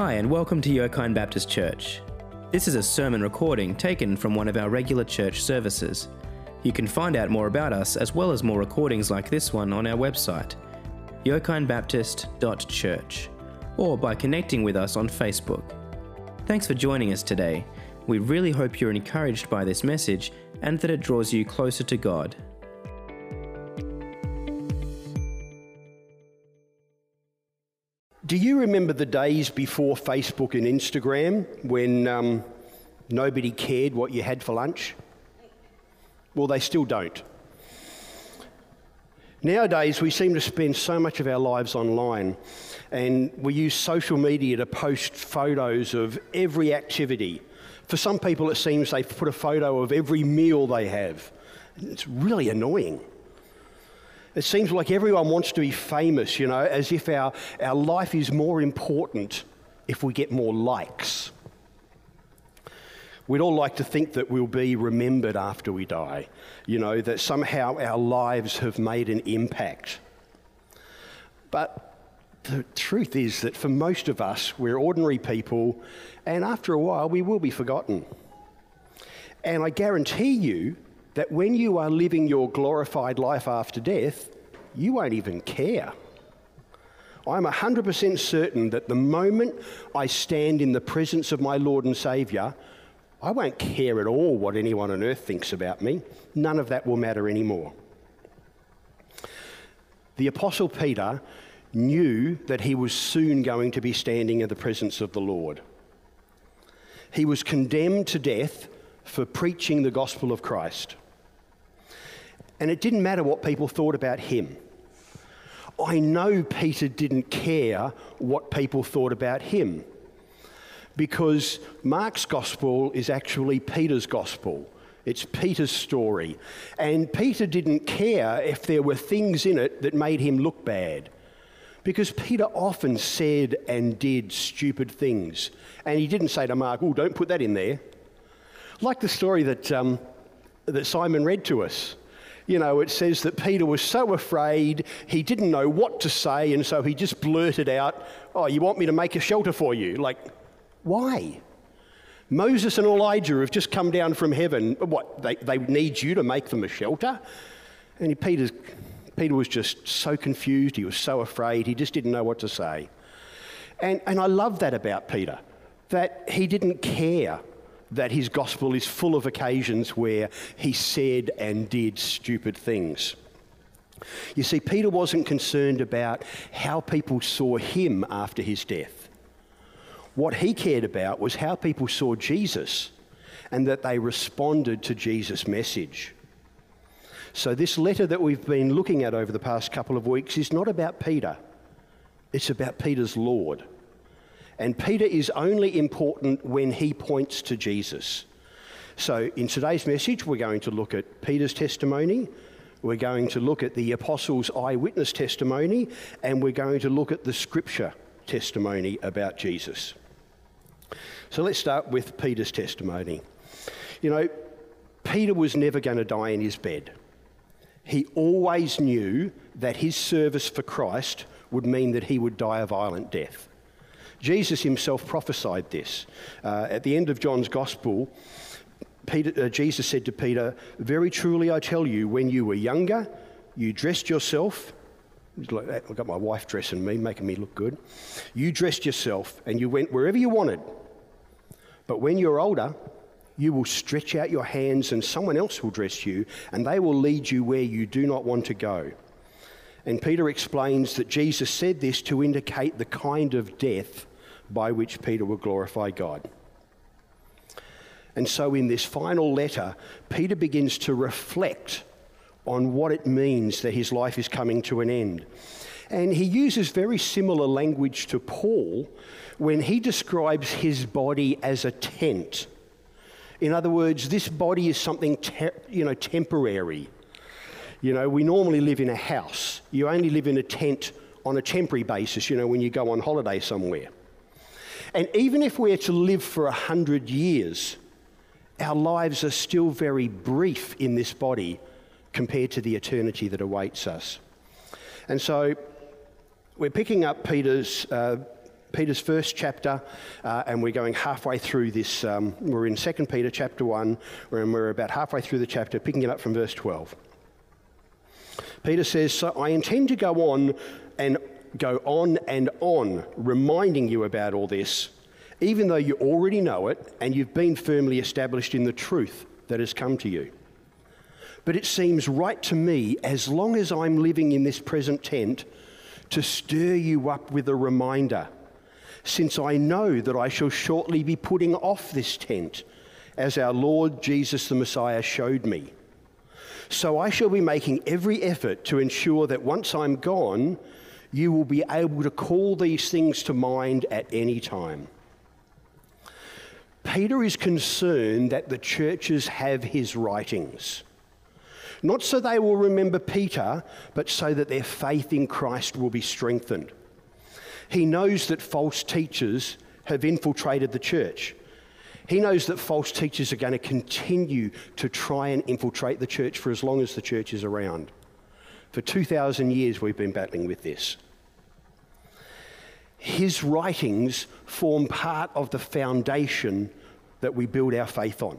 Hi, and welcome to Yokine Baptist Church. This is a sermon recording taken from one of our regular church services. You can find out more about us as well as more recordings like this one on our website, yokinebaptist.church, or by connecting with us on Facebook. Thanks for joining us today. We really hope you're encouraged by this message and that it draws you closer to God. Do you remember the days before Facebook and Instagram when um, nobody cared what you had for lunch? Well, they still don't. Nowadays, we seem to spend so much of our lives online, and we use social media to post photos of every activity. For some people, it seems they put a photo of every meal they have. It's really annoying. It seems like everyone wants to be famous, you know, as if our, our life is more important if we get more likes. We'd all like to think that we'll be remembered after we die, you know, that somehow our lives have made an impact. But the truth is that for most of us, we're ordinary people, and after a while, we will be forgotten. And I guarantee you that when you are living your glorified life after death, you won't even care. I'm 100% certain that the moment I stand in the presence of my Lord and Saviour, I won't care at all what anyone on earth thinks about me. None of that will matter anymore. The Apostle Peter knew that he was soon going to be standing in the presence of the Lord. He was condemned to death for preaching the gospel of Christ. And it didn't matter what people thought about him. I know Peter didn't care what people thought about him because Mark's gospel is actually Peter's gospel. It's Peter's story. And Peter didn't care if there were things in it that made him look bad. Because Peter often said and did stupid things. And he didn't say to Mark, oh, don't put that in there. Like the story that, um, that Simon read to us you know, it says that Peter was so afraid he didn't know what to say, and so he just blurted out, Oh, you want me to make a shelter for you? Like, why? Moses and Elijah have just come down from heaven. What, they, they need you to make them a shelter? And Peter's, Peter was just so confused, he was so afraid, he just didn't know what to say. And, and I love that about Peter, that he didn't care that his gospel is full of occasions where he said and did stupid things. You see, Peter wasn't concerned about how people saw him after his death. What he cared about was how people saw Jesus and that they responded to Jesus' message. So, this letter that we've been looking at over the past couple of weeks is not about Peter, it's about Peter's Lord. And Peter is only important when he points to Jesus. So, in today's message, we're going to look at Peter's testimony, we're going to look at the apostles' eyewitness testimony, and we're going to look at the scripture testimony about Jesus. So, let's start with Peter's testimony. You know, Peter was never going to die in his bed. He always knew that his service for Christ would mean that he would die a violent death. Jesus himself prophesied this. Uh, at the end of John's Gospel, Peter, uh, Jesus said to Peter, Very truly I tell you, when you were younger, you dressed yourself. I've got my wife dressing me, making me look good. You dressed yourself and you went wherever you wanted. But when you're older, you will stretch out your hands and someone else will dress you, and they will lead you where you do not want to go. And Peter explains that Jesus said this to indicate the kind of death by which Peter will glorify God. And so, in this final letter, Peter begins to reflect on what it means that his life is coming to an end. And he uses very similar language to Paul when he describes his body as a tent. In other words, this body is something te- you know, temporary. You know, we normally live in a house. You only live in a tent on a temporary basis, you know, when you go on holiday somewhere. And even if we're to live for a hundred years, our lives are still very brief in this body compared to the eternity that awaits us. And so we're picking up Peter's uh, Peter's first chapter, uh, and we're going halfway through this. Um, we're in 2 Peter chapter 1, and we're about halfway through the chapter, picking it up from verse 12. Peter says, So I intend to go on and go on and on, reminding you about all this, even though you already know it and you've been firmly established in the truth that has come to you. But it seems right to me, as long as I'm living in this present tent, to stir you up with a reminder, since I know that I shall shortly be putting off this tent, as our Lord Jesus the Messiah showed me. So I shall be making every effort to ensure that once I'm gone, you will be able to call these things to mind at any time. Peter is concerned that the churches have his writings. Not so they will remember Peter, but so that their faith in Christ will be strengthened. He knows that false teachers have infiltrated the church. He knows that false teachers are going to continue to try and infiltrate the church for as long as the church is around. For 2,000 years, we've been battling with this. His writings form part of the foundation that we build our faith on.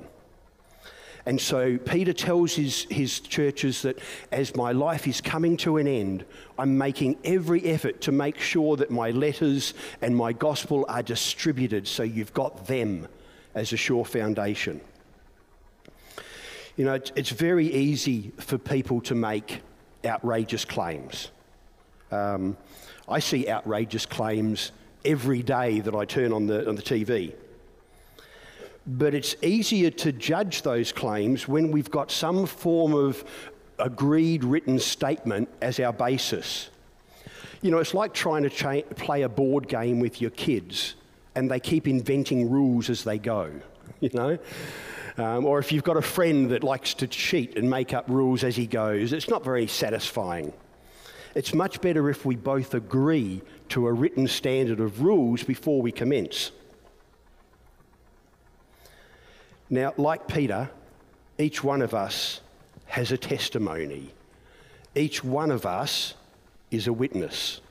And so Peter tells his, his churches that as my life is coming to an end, I'm making every effort to make sure that my letters and my gospel are distributed so you've got them as a sure foundation. You know, it's, very easy for people to make outrageous claims. Um, I see outrageous claims every day that I turn on the, on the TV. But it's easier to judge those claims when we've got some form of agreed written statement as our basis. You know, it's like trying to cha- play a board game with your kids and they keep inventing rules as they go, you know? Um, or if you've got a friend that likes to cheat and make up rules as he goes, it's not very satisfying. It's much better if we both agree to a written standard of rules before we commence. Now, like Peter, each one of us has a testimony. Each one of us is a witness.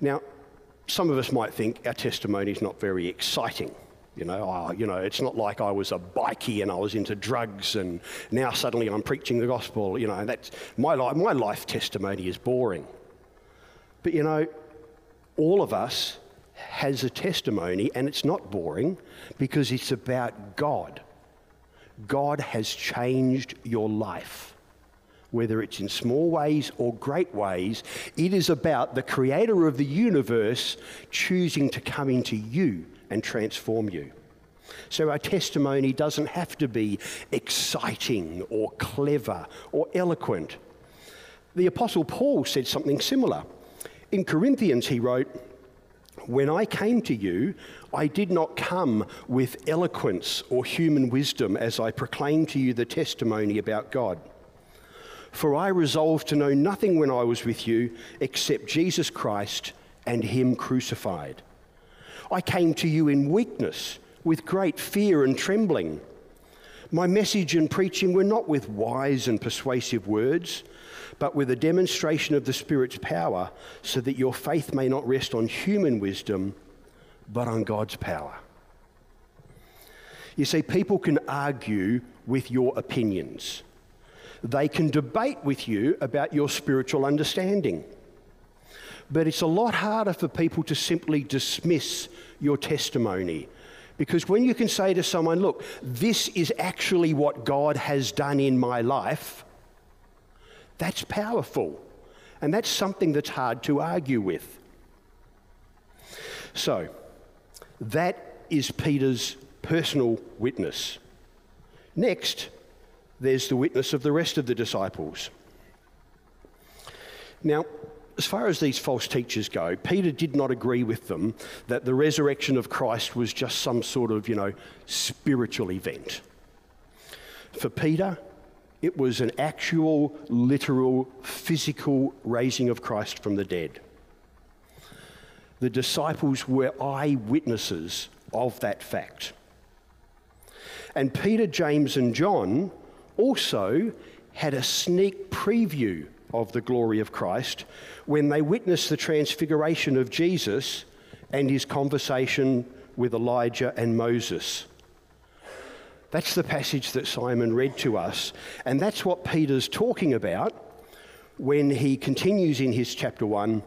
Now, some of us might think our testimony is not very exciting. You know, oh, you know, it's not like I was a bikie and I was into drugs and now suddenly I'm preaching the gospel. You know, that's my life. My life testimony is boring. But you know, all of us has a testimony and it's not boring because it's about God. God has changed your life whether it's in small ways or great ways, it is about the creator of the universe choosing to come into you and transform you. So our testimony doesn't have to be exciting or clever or eloquent. The Apostle Paul said something similar. In Corinthians, he wrote, When I came to you, I did not come with eloquence or human wisdom as I proclaimed to you the testimony about God. For I resolved to know nothing when I was with you except Jesus Christ and Him crucified. I came to you in weakness, with great fear and trembling. My message and preaching were not with wise and persuasive words, but with a demonstration of the Spirit's power, so that your faith may not rest on human wisdom, but on God's power. You see, people can argue with your opinions. They can debate with you about your spiritual understanding. But it's a lot harder for people to simply dismiss your testimony. Because when you can say to someone, look, this is actually what God has done in my life, that's powerful. And that's something that's hard to argue with. So, that is Peter's personal witness. Next, there's the witness of the rest of the disciples. Now, as far as these false teachers go, Peter did not agree with them that the resurrection of Christ was just some sort of, you know, spiritual event. For Peter, it was an actual, literal, physical raising of Christ from the dead. The disciples were eyewitnesses of that fact. And Peter, James, and John also had a sneak preview of the glory of Christ when they witnessed the transfiguration of Jesus and his conversation with Elijah and Moses. That's the passage that Simon read to us, and that's what Peter's talking about when he continues in his chapter 1.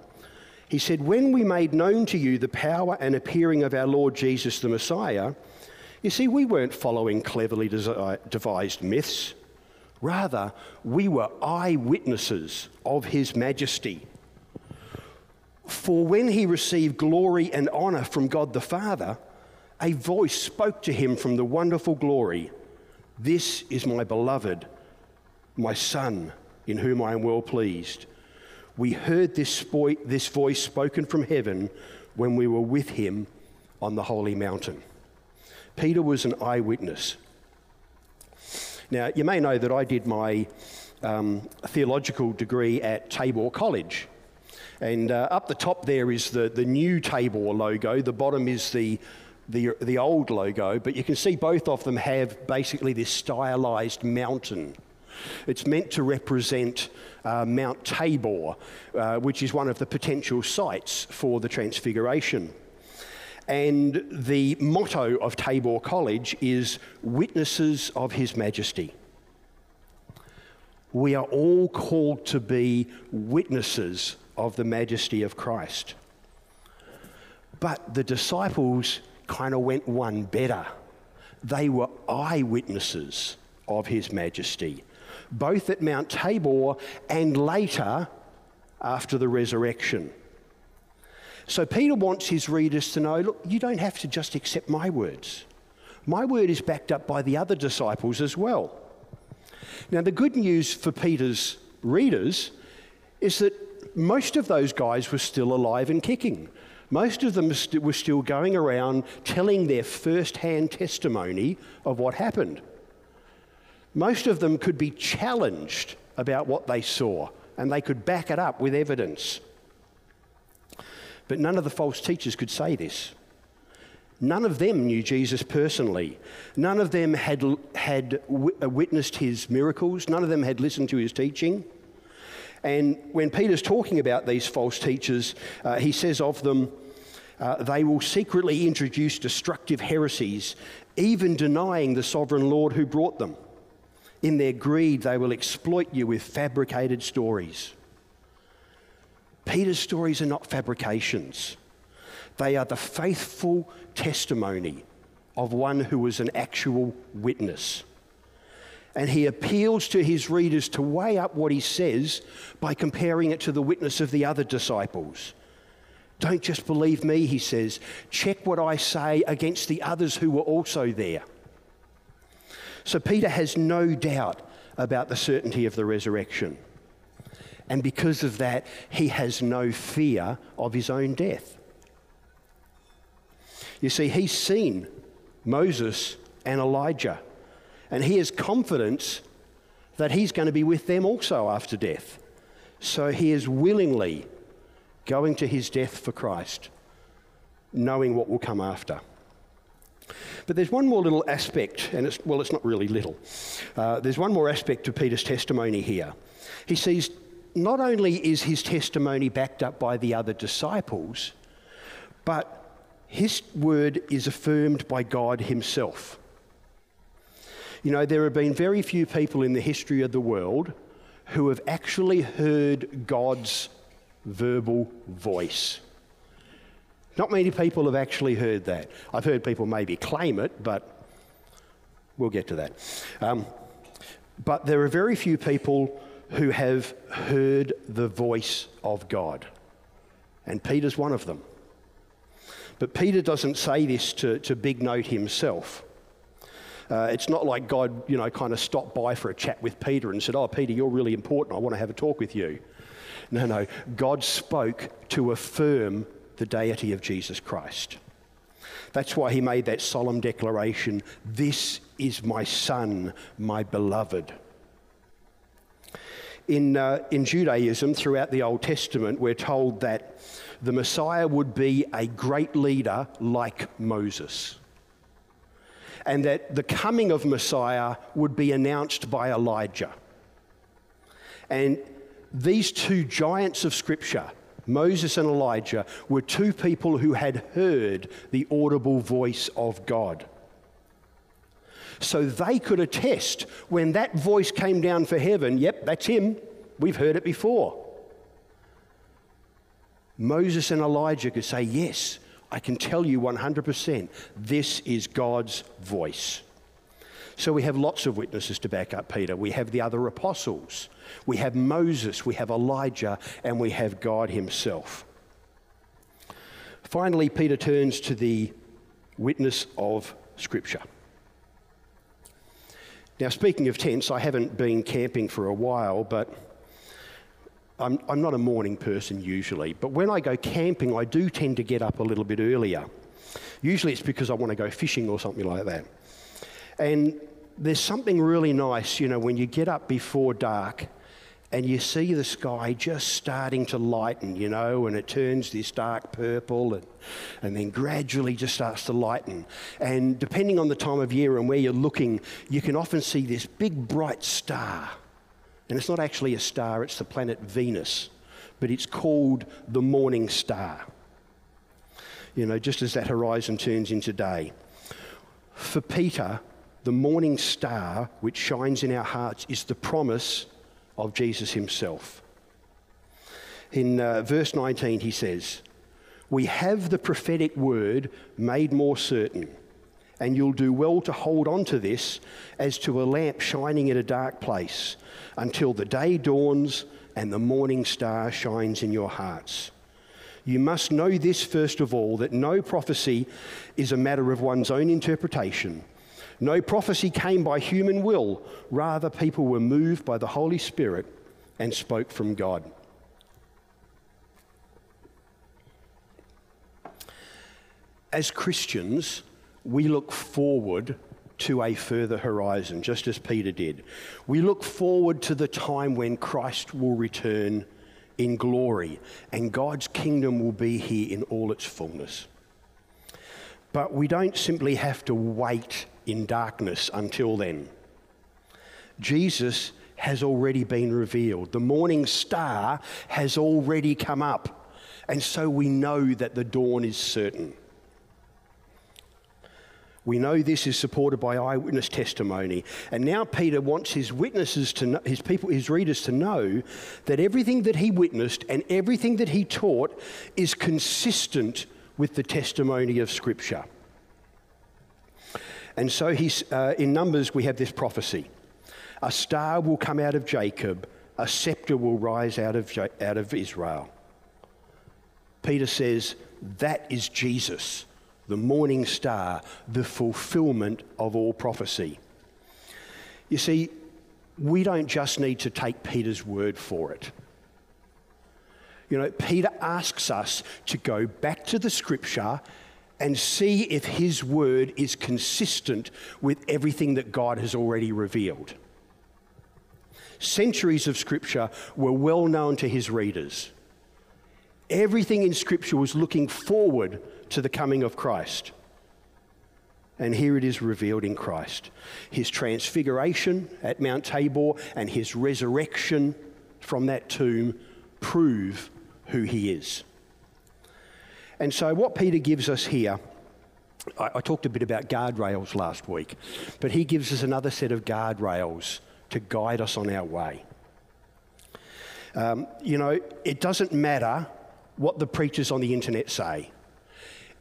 He said, When we made known to you the power and appearing of our Lord Jesus the Messiah, you see, we weren't following cleverly devised myths. Rather, we were eyewitnesses of his majesty. For when he received glory and honor from God the Father, a voice spoke to him from the wonderful glory This is my beloved, my Son, in whom I am well pleased. We heard this, this voice spoken from heaven when we were with him on the holy mountain. Peter was an eyewitness. Now, you may know that I did my um, theological degree at Tabor College. And uh, up the top there is the, the new Tabor logo, the bottom is the, the, the old logo, but you can see both of them have basically this stylized mountain. It's meant to represent uh, Mount Tabor, uh, which is one of the potential sites for the Transfiguration. And the motto of Tabor College is Witnesses of His Majesty. We are all called to be witnesses of the majesty of Christ. But the disciples kind of went one better. They were eyewitnesses of his majesty, both at Mount Tabor and later after the resurrection. So Peter wants his readers to know look, you don't have to just accept my words. My word is backed up by the other disciples as well. Now, the good news for Peter's readers is that most of those guys were still alive and kicking. Most of them were still going around telling their first hand testimony of what happened. Most of them could be challenged about what they saw, and they could back it up with evidence. But none of the false teachers could say this. None of them knew Jesus personally. None of them had, had uh, witnessed his miracles. None of them had listened to his teaching. And when Peter's talking about these false teachers, uh, he says of them, uh, they will secretly introduce destructive heresies, even denying the sovereign Lord who brought them. In their greed, they will exploit you with fabricated stories. Peter's stories are not fabrications, they are the faithful testimony of one who was an actual witness. And he appeals to his readers to weigh up what he says by comparing it to the witness of the other disciples. Don't just believe me, he says. Check what I say against the others who were also there. So Peter has no doubt about the certainty of the resurrection. And because of that, he has no fear of his own death. You see, he's seen Moses and Elijah, and he has confidence that he's going to be with them also after death. So he is willingly going to his death for Christ, knowing what will come after. But there's one more little aspect, and it's, well, it's not really little. Uh, there's one more aspect to Peter's testimony here. He sees not only is his testimony backed up by the other disciples, but his word is affirmed by God himself. You know, there have been very few people in the history of the world who have actually heard God's verbal voice. Not many people have actually heard that. I've heard people maybe claim it, but we'll get to that. Um, but there are very few people who have heard the voice of God. And Peter's one of them. But Peter doesn't say this to, to big note himself. Uh, it's not like God, you know, kind of stopped by for a chat with Peter and said, Oh, Peter, you're really important. I want to have a talk with you. No, no. God spoke to affirm the deity of Jesus Christ. That's why he made that solemn declaration This is my Son, my beloved in, uh, in Judaism, throughout the Old Testament, we're told that the Messiah would be a great leader like Moses. And that the coming of Messiah would be announced by Elijah. And these two giants of Scripture, Moses and Elijah were two people who had heard the audible voice of God. So they could attest when that voice came down for heaven, yep, that's him. We've heard it before. Moses and Elijah could say, yes, I can tell you 100%, this is God's voice. So we have lots of witnesses to back up Peter. We have the other apostles, we have Moses, we have Elijah, and we have God Himself. Finally, Peter turns to the witness of Scripture. Now, speaking of tents, I haven't been camping for a while, but I'm, I'm not a morning person usually. But when I go camping, I do tend to get up a little bit earlier. Usually it's because I want to go fishing or something like that. And there's something really nice, you know, when you get up before dark and you see the sky just starting to lighten, you know, and it turns this dark purple and, and then gradually just starts to lighten. And depending on the time of year and where you're looking, you can often see this big bright star. And it's not actually a star, it's the planet Venus, but it's called the morning star. You know, just as that horizon turns into day. For Peter, the morning star which shines in our hearts is the promise of Jesus himself. In uh, verse 19, he says, We have the prophetic word made more certain, and you'll do well to hold on to this as to a lamp shining in a dark place until the day dawns and the morning star shines in your hearts. You must know this first of all that no prophecy is a matter of one's own interpretation no prophecy came by human will, rather, people were moved by the Holy Spirit and spoke from God. As Christians, we look forward to a further horizon, just as Peter did. We look forward to the time when Christ will return in glory and God's kingdom will be here in all its fullness. But we don't simply have to wait in darkness until then. Jesus has already been revealed. The morning star has already come up. And so we know that the dawn is certain. We know this is supported by eyewitness testimony. And now Peter wants his witnesses to know, his people, his readers to know that everything that he witnessed and everything that he taught is consistent with the testimony of Scripture. And so he's, uh, in Numbers, we have this prophecy A star will come out of Jacob, a scepter will rise out of, out of Israel. Peter says, That is Jesus, the morning star, the fulfillment of all prophecy. You see, we don't just need to take Peter's word for it. You know, Peter asks us to go back to the scripture and see if his word is consistent with everything that God has already revealed. Centuries of scripture were well known to his readers. Everything in scripture was looking forward to the coming of Christ. And here it is revealed in Christ. His transfiguration at Mount Tabor and his resurrection from that tomb prove who he is. And so, what Peter gives us here, I, I talked a bit about guardrails last week, but he gives us another set of guardrails to guide us on our way. Um, you know, it doesn't matter what the preachers on the internet say.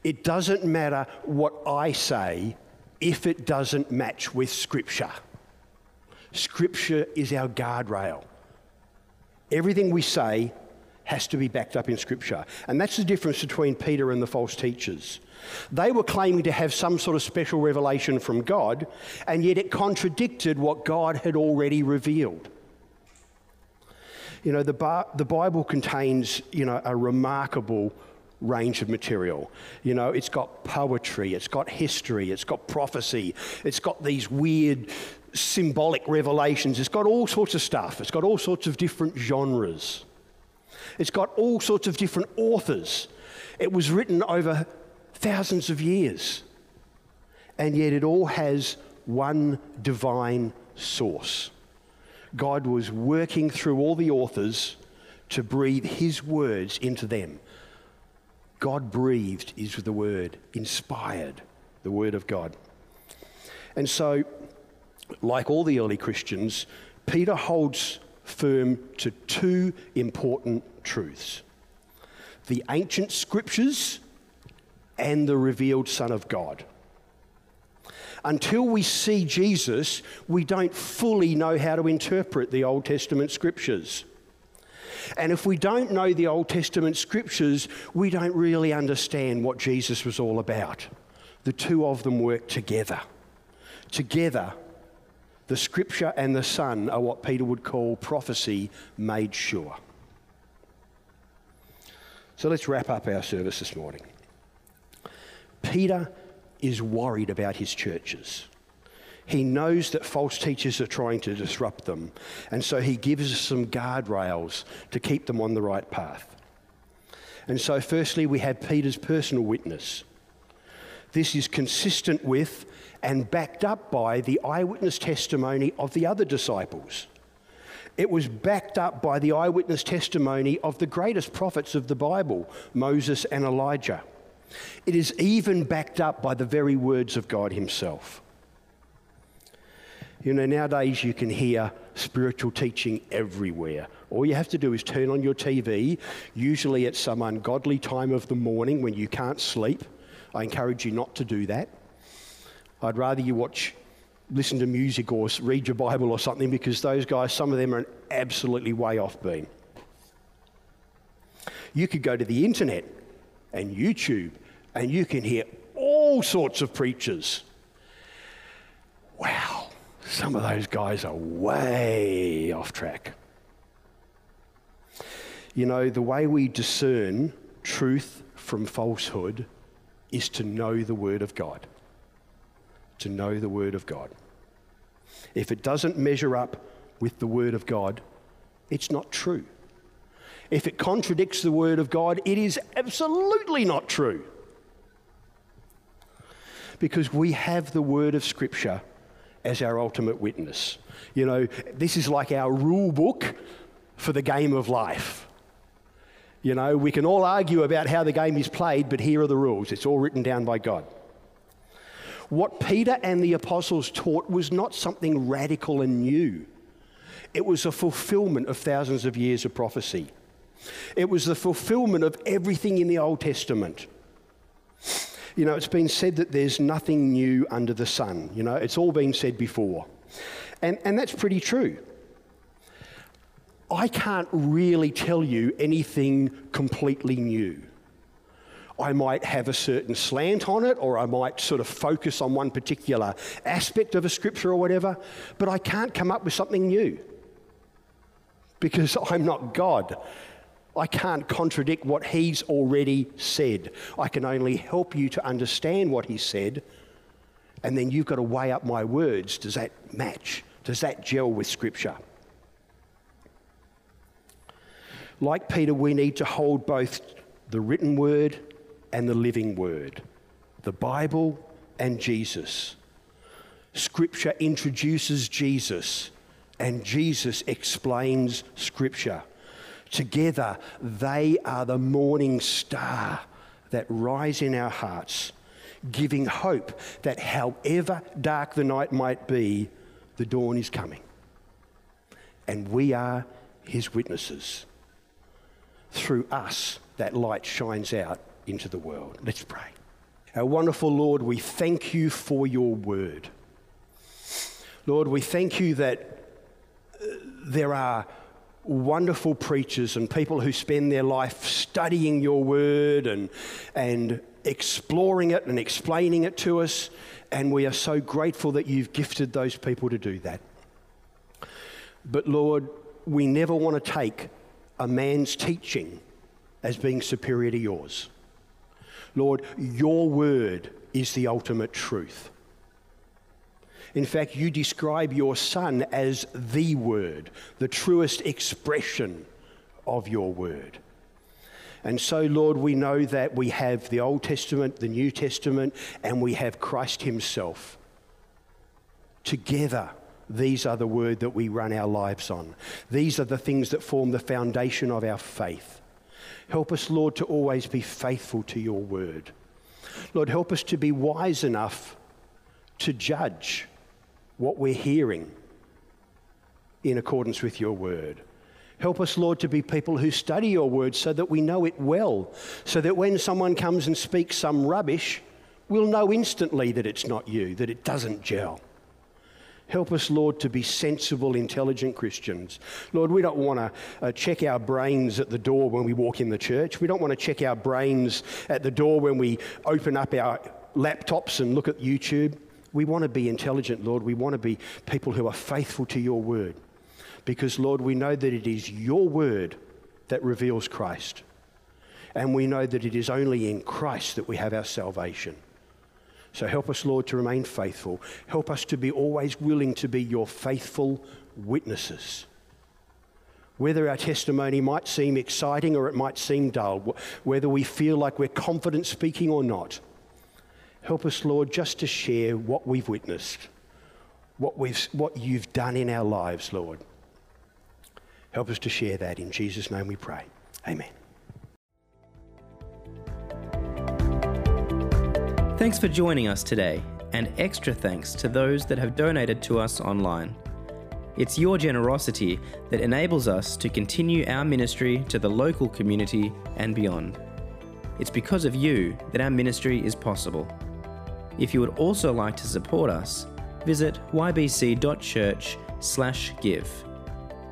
It doesn't matter what I say if it doesn't match with Scripture. Scripture is our guardrail. Everything we say has to be backed up in Scripture. And that's the difference between Peter and the false teachers. They were claiming to have some sort of special revelation from God, and yet it contradicted what God had already revealed. You know, the, the Bible contains, you know, a remarkable range of material. You know, it's got poetry, it's got history, it's got prophecy, it's got these weird symbolic revelations, it's got all sorts of stuff, it's got all sorts of different genres. It's got all sorts of different authors. It was written over thousands of years. And yet it all has one divine source. God was working through all the authors to breathe His words into them. God breathed is the word, inspired, the word of God. And so, like all the early Christians, Peter holds firm to two important truths the ancient scriptures and the revealed Son of God. Until we see Jesus, we don't fully know how to interpret the Old Testament scriptures. And if we don't know the Old Testament scriptures, we don't really understand what Jesus was all about. The two of them work together. Together, the scripture and the Son are what Peter would call prophecy made sure. So let's wrap up our service this morning. Peter is worried about his churches. He knows that false teachers are trying to disrupt them, and so he gives us some guardrails to keep them on the right path. And so, firstly, we have Peter's personal witness. This is consistent with and backed up by the eyewitness testimony of the other disciples. It was backed up by the eyewitness testimony of the greatest prophets of the Bible, Moses and Elijah. It is even backed up by the very words of God Himself. You know, nowadays you can hear spiritual teaching everywhere. All you have to do is turn on your TV, usually at some ungodly time of the morning when you can't sleep. I encourage you not to do that. I'd rather you watch, listen to music or read your Bible or something because those guys, some of them are absolutely way off beam. You could go to the internet and YouTube and you can hear all sorts of preachers. Wow some of those guys are way off track. You know, the way we discern truth from falsehood is to know the Word of God. To know the Word of God. If it doesn't measure up with the Word of God, it's not true. If it contradicts the Word of God, it is absolutely not true. Because we have the Word of Scripture as our ultimate witness. You know, this is like our rule book for the game of life. You know, we can all argue about how the game is played, but here are the rules. It's all written down by God. What Peter and the apostles taught was not something radical and new, it was a fulfillment of thousands of years of prophecy. It was the fulfillment of everything in the Old Testament. You know, it's been said that there's nothing new under the sun. You know, it's all been said before. And, and that's pretty true. I can't really tell you anything completely new. I might have a certain slant on it, or I might sort of focus on one particular aspect of a scripture or whatever, but I can't come up with something new because I'm not God. I can't contradict what he's already said. I can only help you to understand what he said, and then you've got to weigh up my words. Does that match? Does that gel with Scripture? Like Peter, we need to hold both the written word and the living word, the Bible and Jesus. Scripture introduces Jesus, and Jesus explains Scripture. Together, they are the morning star that rise in our hearts, giving hope that however dark the night might be, the dawn is coming. And we are his witnesses. Through us, that light shines out into the world. Let's pray. Our wonderful Lord, we thank you for your word. Lord, we thank you that uh, there are wonderful preachers and people who spend their life studying your word and, and exploring it and explaining it to us. And we are so grateful that you've gifted those people to do that. But Lord, we never want to take a man's teaching as being superior to yours. Lord, your word is the ultimate truth. In fact, you describe your Son as the Word, the truest expression of your Word. And so, Lord, we know that we have the Old Testament, the New Testament, and we have Christ Himself. Together, these are the word that we run our lives on. These are the things that form the foundation of our faith. Help us, Lord, to always be faithful to your word. Lord, help us to be wise enough to judge what we're hearing in accordance with your word. Help us, Lord, to be people who study your word so that we know it well, so that when someone comes and speaks some rubbish, we'll know instantly that it's not you, that it doesn't gel. Help us, Lord, to be sensible, intelligent Christians. Lord, we don't want to uh, check our brains at the door when we walk in the church. We don't want to check our brains at the door when we open up our laptops and look at YouTube. We want to be intelligent, Lord. We want to be people who are faithful to your word. Because, Lord, we know that it is your word that reveals Christ. And we know that it is only in Christ that we have our salvation. So help us, Lord, to remain faithful. Help us to be always willing to be your faithful witnesses. Whether our testimony might seem exciting or it might seem dull, whether we feel like we're confident speaking or not, help us, Lord, just to share what we've witnessed, what, we've, what you've done in our lives, Lord. Help us to share that. In Jesus' name we pray. Amen. Thanks for joining us today, and extra thanks to those that have donated to us online. It's your generosity that enables us to continue our ministry to the local community and beyond. It's because of you that our ministry is possible. If you would also like to support us, visit ybc.church/give.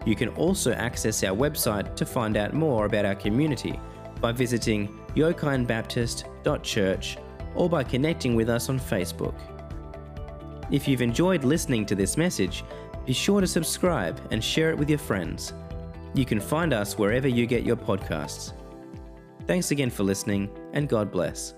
You can also access our website to find out more about our community by visiting yokinebaptist.church or by connecting with us on Facebook. If you've enjoyed listening to this message, be sure to subscribe and share it with your friends. You can find us wherever you get your podcasts. Thanks again for listening, and God bless.